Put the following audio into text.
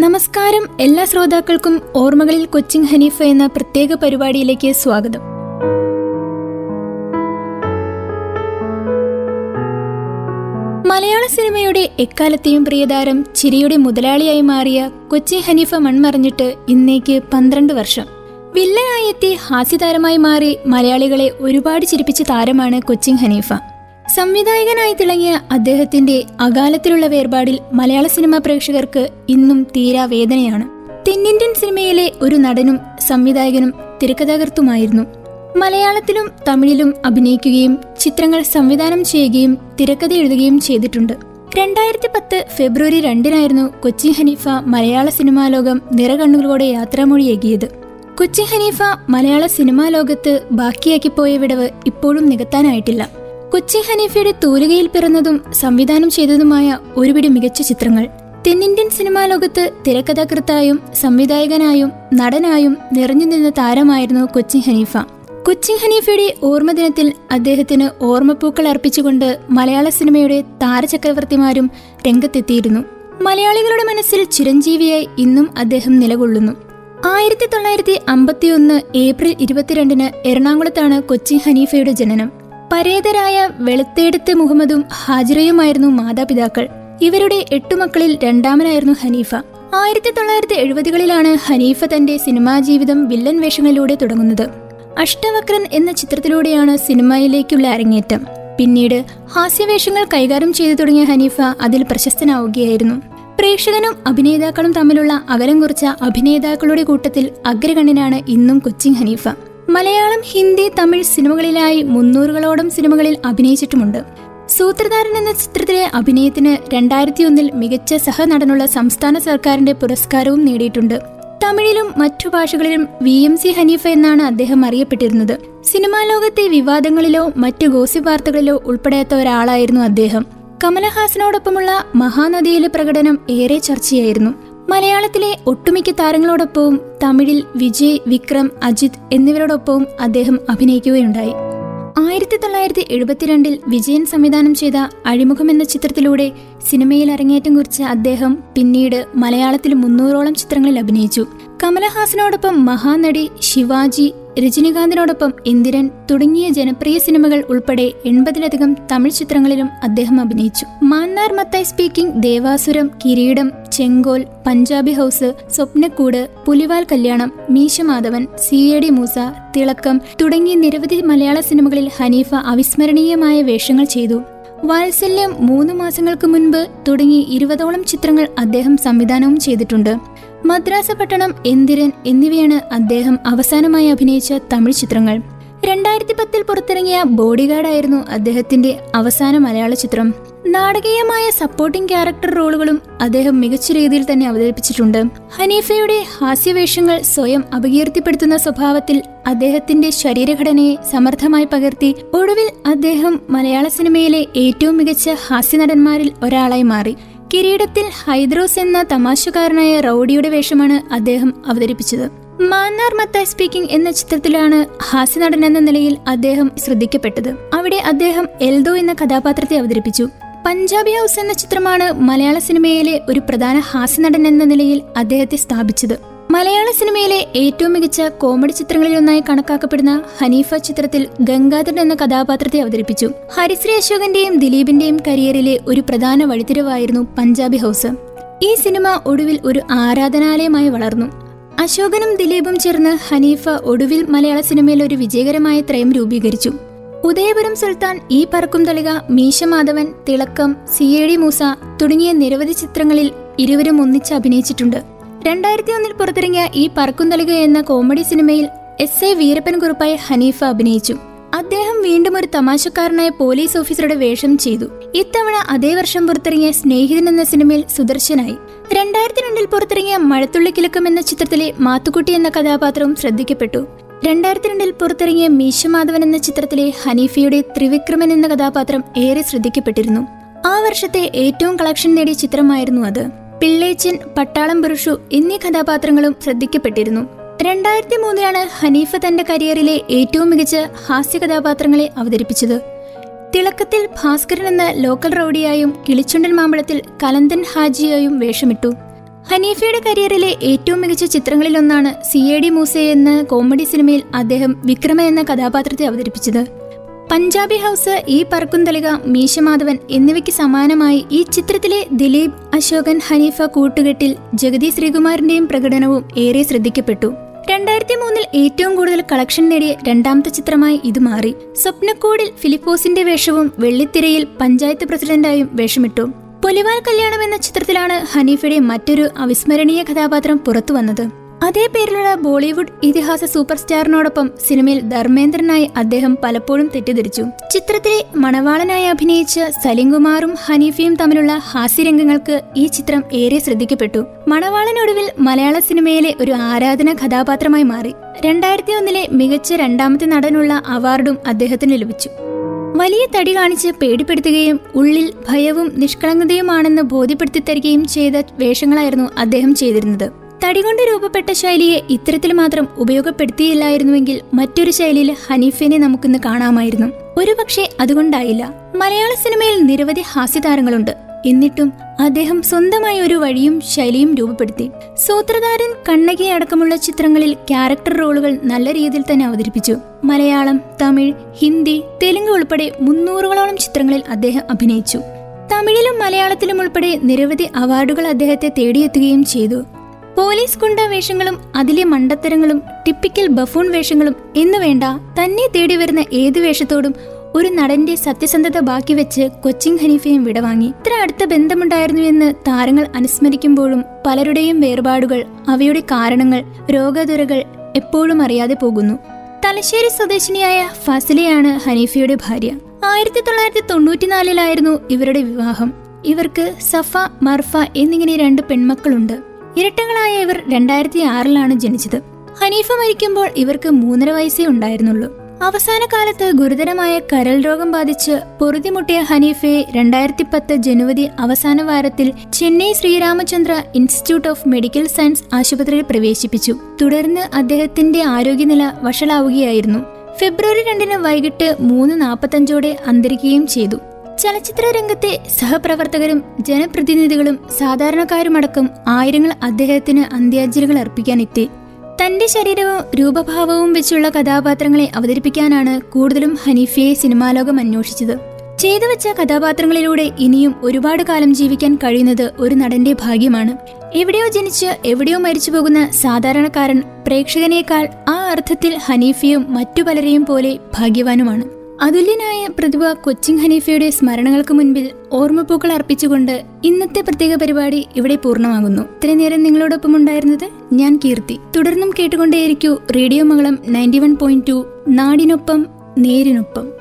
നമസ്കാരം എല്ലാ ശ്രോതാക്കൾക്കും ഓർമ്മകളിൽ കൊച്ചിൻ ഹനീഫ എന്ന പ്രത്യേക പരിപാടിയിലേക്ക് സ്വാഗതം. മലയാള സിനിമയുടെ എക്കാലത്തെയും പ്രിയതാരം ചിരിയുടെ മുതലാളിയായി മാറിയ കൊച്ചി ഹനീഫ മൺമറിഞ്ഞിട്ട് ഇന്നേക്ക് പന്ത്രണ്ട് വർഷം. വില്ലനായി ഹാസ്യതാരമായി മാറി മലയാളികളെ ഒരുപാട് ചിരിപ്പിച്ച താരമാണ് കൊച്ചിൻ ഹനീഫ. സംവിധായകനായി തിളങ്ങിയ അദ്ദേഹത്തിന്റെ അകാലത്തിലുള്ള വേർപാടിൽ മലയാള സിനിമാ പ്രേക്ഷകർക്ക് ഇന്നും തീരാ വേദനയാണ്. തെന്നിന്ത്യൻ സിനിമയിലെ ഒരു നടനും സംവിധായകനും തിരക്കഥാകൃത്തുമായിരുന്നു. മലയാളത്തിലും തമിഴിലും അഭിനയിക്കുകയും ചിത്രങ്ങൾ സംവിധാനം ചെയ്യുകയും തിരക്കഥ എഴുതുകയും ചെയ്തിട്ടുണ്ട്. രണ്ടായിരത്തി പത്ത് ഫെബ്രുവരി രണ്ടിനായിരുന്നു കൊച്ചി ഹനീഫ മലയാള സിനിമാ ലോകം നിറകണ്ണുകളോടെ യാത്രാമൊഴിയേകിയത്. കൊച്ചി ഹനീഫ മലയാള സിനിമാ ലോകത്ത് ബാക്കിയാക്കിപ്പോയ വിടവ് ഇപ്പോഴും നികത്താനായിട്ടില്ല. കൊച്ചി ഹനീഫയുടെ തൂലികയിൽ പിറന്നതും സംവിധാനം ചെയ്തതുമായ ഒരുപിടി മികച്ച ചിത്രങ്ങൾ. തെന്നിന്ത്യൻ സിനിമാ ലോകത്ത് തിരക്കഥാകൃത്തായും സംവിധായകനായും നടനായും നിറഞ്ഞു നിന്ന താരമായിരുന്നു കൊച്ചി ഹനീഫ. കൊച്ചി ഹനീഫയുടെ ഓർമ്മദിനത്തിൽ അദ്ദേഹത്തിന് ഓർമ്മപ്പൂക്കൾ അർപ്പിച്ചുകൊണ്ട് മലയാള സിനിമയുടെ താരചക്രവർത്തിമാരും രംഗത്തെത്തിയിരുന്നു. മലയാളികളുടെ മനസ്സിൽ ചിരഞ്ജീവിയായി ഇന്നും അദ്ദേഹം നിലകൊള്ളുന്നു. ആയിരത്തി തൊള്ളായിരത്തി അമ്പത്തിയൊന്ന് ഏപ്രിൽ ഇരുപത്തിരണ്ടിന് എറണാകുളത്താണ് കൊച്ചി ഹനീഫയുടെ ജനനം. പരേതരായ വെളുത്തേടത്ത് മുഹമ്മദും ഹാജിറയുമായിരുന്നു മാതാപിതാക്കൾ. ഇവരുടെ എട്ടു മക്കളിൽ രണ്ടാമനായിരുന്നു ഹനീഫ. ആയിരത്തി തൊള്ളായിരത്തി എഴുപതുകളിലാണ് ഹനീഫ തന്റെ സിനിമാ ജീവിതം വില്ലൻ വേഷങ്ങളിലൂടെ തുടങ്ങുന്നത്. അഷ്ടവക്രൻ എന്ന ചിത്രത്തിലൂടെയാണ് സിനിമയിലേക്കുള്ള അരങ്ങേറ്റം. പിന്നീട് ഹാസ്യവേഷങ്ങൾ കൈകാര്യം ചെയ്തു തുടങ്ങിയ ഹനീഫ അതിൽ പ്രശസ്തനാവുകയായിരുന്നു. പ്രേക്ഷകനും അഭിനേതാക്കളും തമ്മിലുള്ള അകലം കുറിച്ച അഭിനേതാക്കളുടെ കൂട്ടത്തിൽ അഗ്രഗണ്യനാണ് ഇന്നും കൊച്ചിൻ ഹനീഫ. മലയാളം ഹിന്ദി തമിഴ് സിനിമകളിലായി മുന്നൂറുകളോളം സിനിമകളിൽ അഭിനയിച്ചിട്ടുമുണ്ട്. സൂത്രധാരൻ എന്ന ചിത്രത്തിലെ അഭിനയത്തിന് രണ്ടായിരത്തി ഒന്നിൽ മികച്ച സഹനടനുള്ള സംസ്ഥാന സർക്കാരിന്റെ പുരസ്കാരവും നേടിയിട്ടുണ്ട്. തമിഴിലും മറ്റു ഭാഷകളിലും വി എം സി ഹനീഫ എന്നാണ് അദ്ദേഹം അറിയപ്പെട്ടിരുന്നത്. സിനിമാ ലോകത്തെ വിവാദങ്ങളിലോ മറ്റു ഗോസിപ്പ് വാർത്തകളിലോ ഉൾപ്പെടാത്ത ഒരാളായിരുന്നു അദ്ദേഹം. കമലഹാസനോടൊപ്പമുള്ള മഹാനദിയിലെ പ്രകടനം ഏറെ ചർച്ചയായിരുന്നു. മലയാളത്തിലെ ഒട്ടുമിക്ക താരങ്ങളോടൊപ്പവും തമിഴിൽ വിജയ് വിക്രം അജിത് എന്നിവരോടൊപ്പവും അദ്ദേഹം അഭിനയിക്കുകയുണ്ടായി. ആയിരത്തി തൊള്ളായിരത്തി എഴുപത്തിരണ്ടിൽ വിജയൻ സംവിധാനം ചെയ്ത അഴിമുഖം എന്ന ചിത്രത്തിലൂടെ സിനിമയിൽ അരങ്ങേറ്റം കുറിച്ച അദ്ദേഹം പിന്നീട് മലയാളത്തിൽ മുന്നൂറോളം ചിത്രങ്ങളിൽ അഭിനയിച്ചു. കമലഹാസനോടൊപ്പം മഹാനടി ശിവാജി രജനികാന്തിനോടൊപ്പം ഇന്ദിരൻ തുടങ്ങിയ ജനപ്രിയ സിനിമകൾ ഉൾപ്പെടെ എൺപതിലധികം തമിഴ് ചിത്രങ്ങളിലും അദ്ദേഹം അഭിനയിച്ചു. മാന്നാർ മത്തായ് സ്പീക്കിംഗ് ദേവാസുരം കിരീടം ചെങ്കോൽ Punjabi house Swapnakkoodu Pulival Kalyanam Meesha Madhavan C I D Moosa Thilakkam തുടങ്ങിയ നിരവധി മലയാള സിനിമകളിൽ ഹനീഫ അവിസ്മരണീയമായ വേഷങ്ങൾ ചെയ്തു. വാത്സല്യം മൂന്ന് മാസങ്ങൾക്ക് മുൻപ് തുടങ്ങി ഇരുപതോളം ചിത്രങ്ങൾ അദ്ദേഹം സംവിധാനവും ചെയ്തിട്ടുണ്ട്. മദ്രാസ പട്ടണം എന്തിരൻ എന്നിവയാണ് അദ്ദേഹം അവസാനമായി അഭിനയിച്ച തമിഴ് ചിത്രങ്ങൾ. രണ്ടായിരത്തി പത്തിൽ പുറത്തിറങ്ങിയ ബോഡിഗാർഡായിരുന്നു അദ്ദേഹത്തിന്റെ അവസാന മലയാള ചിത്രം. നാടകീയമായ സപ്പോർട്ടിംഗ് ക്യാരക്ടർ റോളുകളും അദ്ദേഹം മികച്ച രീതിയിൽ തന്നെ അവതരിപ്പിച്ചിട്ടുണ്ട്. ഹനീഫയുടെ ഹാസ്യവേഷങ്ങൾ സ്വയം അപകീർത്തിപ്പെടുത്തുന്ന സ്വഭാവത്തിൽ അദ്ദേഹത്തിന്റെ ശരീരഘടനയെ സമർത്ഥമായി പകർത്തി ഒടുവിൽ അദ്ദേഹം മലയാള സിനിമയിലെ ഏറ്റവും മികച്ച ഹാസ്യനടന്മാരിൽ ഒരാളായി മാറി. കിരീടത്തിൽ ഹൈദ്രോസ് എന്ന തമാശക്കാരനായ റൌഡിയുടെ വേഷമാണ് അദ്ദേഹം അവതരിപ്പിച്ചത്. മാന്നാർ മത്തായ് സ്പീക്കിംഗ് എന്ന ചിത്രത്തിലാണ് ഹാസ്യ നടൻ എന്ന നിലയിൽ അദ്ദേഹം ശ്രദ്ധിക്കപ്പെട്ടത്. അവിടെ അദ്ദേഹം എൽദോ എന്ന കഥാപാത്രത്തെ അവതരിപ്പിച്ചു. പഞ്ചാബി ഹൗസ് എന്ന ചിത്രമാണ് മലയാള സിനിമയിലെ ഒരു പ്രധാന ഹാസ്യ നടൻ എന്ന നിലയിൽ അദ്ദേഹത്തെ സ്ഥാപിച്ചത്. മലയാള സിനിമയിലെ ഏറ്റവും മികച്ച കോമഡി ചിത്രങ്ങളിലൊന്നായി കണക്കാക്കപ്പെടുന്ന ഹനീഫ ചിത്രത്തിൽ ഗംഗാധരൻ എന്ന കഥാപാത്രത്തെ അവതരിപ്പിച്ചു. ഹരിശ്രീ അശോകന്റെയും ദിലീപിന്റെയും കരിയറിലെ ഒരു പ്രധാന വഴിത്തിരിവായിരുന്നു പഞ്ചാബി ഹൗസ്. ഈ സിനിമ ഒടുവിൽ ഒരു ആരാധനാലയമായി വളർന്നു. അശോകനും ദിലീപും ചേർന്ന് ഹനീഫ ഒടുവിൽ മലയാള സിനിമയിൽ ഒരു വിജയകരമായ ത്രയം രൂപീകരിച്ചു. ഉദയപുരം സുൽത്താൻ ഈ പറക്കും തളിക മീശമാധവൻ തിളക്കം സി എ ഡി മൂസ തുടങ്ങിയ നിരവധി ചിത്രങ്ങളിൽ ഇരുവരും ഒന്നിച്ച് അഭിനയിച്ചിട്ടുണ്ട്. രണ്ടായിരത്തി ഒന്നിൽ പുറത്തിറങ്ങിയ ഈ പറക്കുന്തളിക എന്ന കോമഡി സിനിമയിൽ എസ് എ വീരപ്പൻ കുറുപ്പായി ഹനീഫ അഭിനയിച്ചു. അദ്ദേഹം വീണ്ടും ഒരു തമാശക്കാരനായ പോലീസ് ഓഫീസറുടെ വേഷം ചെയ്തു. ഇത്തവണ അതേ വർഷം പുറത്തിറങ്ങിയ സ്നേഹിതൻ എന്ന സിനിമയിൽ സുദർശനായി. രണ്ടായിരത്തി രണ്ടിൽ പുറത്തിറങ്ങിയ മഴത്തുള്ളി കിലക്കം എന്ന ചിത്രത്തിലെ മാത്തുക്കുട്ടി എന്ന കഥാപാത്രവും ശ്രദ്ധിക്കപ്പെട്ടു. രണ്ടായിരത്തി രണ്ടിൽ പുറത്തിറങ്ങിയ മീശമാധവൻ എന്ന ചിത്രത്തിലെ ഹനീഫയുടെ ത്രിവിക്രമൻ എന്ന കഥാപാത്രം ഏറെ ശ്രദ്ധിക്കപ്പെട്ടിരുന്നു. ആ വർഷത്തെ ഏറ്റവും കളക്ഷൻ നേടിയ ചിത്രമായിരുന്നു അത്. പിള്ളേച്ചൻ പട്ടാളം പുരുഷു എന്നീ കഥാപാത്രങ്ങളും ശ്രദ്ധിക്കപ്പെട്ടിരുന്നു. രണ്ടായിരത്തി മൂന്നിലാണ് ഹനീഫ തന്റെ കരിയറിലെ ഏറ്റവും മികച്ച ഹാസ്യ കഥാപാത്രങ്ങളെ അവതരിപ്പിച്ചത്. തിളക്കത്തിൽ ഭാസ്കരൻ എന്ന ലോക്കൽ റൌഡിയായും കിളിച്ചുണ്ടൻ മാമ്പഴത്തിൽ കലന്തൻ ഹാജിയായും വേഷമിട്ടു. ഹനീഫയുടെ കരിയറിലെ ഏറ്റവും മികച്ച ചിത്രങ്ങളിലൊന്നാണ് സി എ ഡി മൂസെ എന്ന കോമഡി സിനിമയിൽ അദ്ദേഹം വിക്രമ എന്ന കഥാപാത്രത്തെ അവതരിപ്പിച്ചത്. പഞ്ചാബി ഹൗസ് ഈ പറക്കുന്തളിക മീശമാധവൻ എന്നിവയ്ക്ക് സമാനമായി ഈ ചിത്രത്തിലെ ദിലീപ് അശോകൻ ഹനീഫ കൂട്ടുകെട്ടിൽ ജഗതി ശ്രീകുമാറിന്റെയും പ്രകടനവും ഏറെ ശ്രദ്ധിക്കപ്പെട്ടു. രണ്ടായിരത്തി മൂന്നിൽ ഏറ്റവും കൂടുതൽ കളക്ഷൻ നേടിയ രണ്ടാമത്തെ ചിത്രമായി ഇത് മാറി. സ്വപ്നക്കൂടിൽ ഫിലിപ്പോസിന്റെ വേഷവും വെള്ളിത്തിരയിൽ പഞ്ചായത്ത് പ്രസിഡന്റായും വേഷമിട്ടു. പൊലിവാൽ കല്യാണം എന്ന ചിത്രത്തിലാണ് ഹനീഫയുടെ മറ്റൊരു അവിസ്മരണീയ കഥാപാത്രം പുറത്തുവന്നത്. അതേ പേരിലുള്ള ബോളിവുഡ് ഇതിഹാസ സൂപ്പർ സ്റ്റാറിനോടൊപ്പം സിനിമയിൽ ധർമ്മേന്ദ്രനായി അദ്ദേഹം പലപ്പോഴും തെറ്റിദ്ധരിച്ചു. ചിത്രത്തിലെ മണവാളനായി അഭിനയിച്ച സലിംകുമാറും ഹനീഫയും തമ്മിലുള്ള ഹാസ്യരംഗങ്ങൾക്ക് ഈ ചിത്രം ഏറെ ശ്രദ്ധിക്കപ്പെട്ടു. മണവാളനൊടുവിൽ മലയാള സിനിമയിലെ ഒരു ആരാധന കഥാപാത്രമായി മാറി. രണ്ടായിരത്തി ഒന്നിലെ മികച്ച രണ്ടാമത്തെ നടനുള്ള അവാർഡും അദ്ദേഹത്തിന് ലഭിച്ചു. വലിയ തടി കാണിച്ച് പേടിപ്പെടുത്തുകയും ഉള്ളിൽ ഭയവും നിഷ്കളങ്കതയുമാണെന്ന് ബോധ്യപ്പെടുത്തി തരികയും ചെയ്ത വേഷങ്ങളായിരുന്നു അദ്ദേഹം ചെയ്തിരുന്നത്. തടി കൊണ്ട് രൂപപ്പെട്ട ശൈലിയെ ഇത്തരത്തിൽ മാത്രം ഉപയോഗപ്പെടുത്തിയില്ലായിരുന്നുവെങ്കിൽ മറ്റൊരു ശൈലിയിൽ ഹനീഫിനെ നമുക്കിന്ന് കാണാമായിരുന്നു. ഒരുപക്ഷെ അതുകൊണ്ടായില്ല. മലയാള സിനിമയിൽ നിരവധി ഹാസ്യതാരങ്ങളുണ്ട്. എന്നിട്ടും അദ്ദേഹം സ്വന്തമായ ഒരു വഴിയും ശൈലിയും രൂപപ്പെടുത്തി. സൂത്രധാരൻ കണ്ണകി അടക്കമുള്ള ചിത്രങ്ങളിൽ ക്യാരക്ടർ റോളുകൾ നല്ല രീതിയിൽ തന്നെ അവതരിപ്പിച്ചു. മലയാളം തമിഴ് ഹിന്ദി തെലുങ്ക് ഉൾപ്പെടെ മുന്നൂറുകളോളം ചിത്രങ്ങളിൽ അദ്ദേഹം അഭിനയിച്ചു. തമിഴിലും മലയാളത്തിലും ഉൾപ്പെടെ നിരവധി അവാർഡുകൾ അദ്ദേഹത്തെ തേടിയെത്തുകയും ചെയ്തു. പോലീസ് ഗുണ്ട വേഷങ്ങളും അതിലെ മണ്ടത്തരങ്ങളും ടിപ്പിക്കൽ ബഫൂൺ വേഷങ്ങളും എന്ന് വേണ്ട തന്നെ തേടി വരുന്ന ഏത് വേഷത്തോടും ഒരു നടന്റെ സത്യസന്ധത ബാക്കി വെച്ച് കൊച്ചിൻ ഹനീഫയും വിടവാങ്ങി ഇത്ര അടുത്ത ബന്ധമുണ്ടായിരുന്നു എന്ന് താരങ്ങൾ അനുസ്മരിക്കുമ്പോഴും പലരുടെയും വേർപാടുകൾ അവയുടെ കാരണങ്ങൾ രോഗതുരകൾ എപ്പോഴും അറിയാതെ പോകുന്നു. തലശ്ശേരി സ്വദേശിനിയായ ഫസിലയാണ് ഹനീഫയുടെ ഭാര്യ. ആയിരത്തി തൊള്ളായിരത്തി തൊണ്ണൂറ്റിനാലിലായിരുന്നു ഇവരുടെ വിവാഹം. ഇവർക്ക് സഫ മർഫ എന്നിങ്ങനെ രണ്ട് പെൺമക്കളുണ്ട്. ഇരട്ടകളായ ഇവർ രണ്ടായിരത്തി ആറിലാണ് ജനിച്ചത്. ഹനീഫ മരിക്കുമ്പോൾ ഇവർക്ക് മൂന്നര വയസ്സേ ഉണ്ടായിരുന്നുള്ളൂ. അവസാന കാലത്ത് ഗുരുതരമായ കരൾ രോഗം ബാധിച്ച് പൊറുതിമുട്ടിയ ഹനീഫയെ രണ്ടായിരത്തി പത്ത് ജനുവരി അവസാന വാരത്തിൽ Chennai Sri Ramachandra institute of medical science ആശുപത്രിയിൽ പ്രവേശിപ്പിച്ചു. തുടർന്ന് അദ്ദേഹത്തിന്റെ ആരോഗ്യനില വഷളാവുകയായിരുന്നു. ഫെബ്രുവരി രണ്ടിന് വൈകിട്ട് മൂന്ന് നാൽപ്പത്തഞ്ചോടെ അന്തരിക്കുകയും ചെയ്തു. ചലച്ചിത്ര രംഗത്തെ സഹപ്രവർത്തകരും ജനപ്രതിനിധികളും സാധാരണക്കാരുമടക്കം ആയിരങ്ങൾ അദ്ദേഹത്തിന് അന്ത്യാഞ്ജലികൾ അർപ്പിക്കാനെത്തി തന്റെ ശരീരവും രൂപഭാവവും വെച്ചുള്ള കഥാപാത്രങ്ങളെ അവതരിപ്പിക്കാനാണ് കൂടുതലും ഹനീഫയെ സിനിമാലോകം അന്വേഷിച്ചത്. ചെയ്തു വെച്ച കഥാപാത്രങ്ങളിലൂടെ ഇനിയും ഒരുപാട് കാലം ജീവിക്കാൻ കഴിയുന്നത് ഒരു നടന്റെ ഭാഗ്യമാണ്. എവിടെയോ ജനിച്ച് എവിടെയോ മരിച്ചു പോകുന്ന സാധാരണക്കാരൻ പ്രേക്ഷകനേക്കാൾ ആ അർത്ഥത്തിൽ ഹനീഫയും മറ്റു പലരെയും പോലെ ഭാഗ്യവാനുമാണ്. അതുല്യനായ പ്രതിഭ കൊച്ചിൻ ഹനീഫയുടെ സ്മരണകൾക്ക് മുൻപിൽ ഓർമ്മപ്പൂക്കൾ അർപ്പിച്ചുകൊണ്ട് ഇന്നത്തെ പ്രത്യേക പരിപാടി ഇവിടെ പൂർണമാകുന്നു. ഇത്രയും നേരം നിങ്ങളോടൊപ്പം ഉണ്ടായിരുന്നത് ഞാൻ കീർത്തി. തുടർന്നും കേട്ടുകൊണ്ടേയിരിക്കൂ radio Mangalam ninety one point two നാടിനൊപ്പം നേരിനൊപ്പം.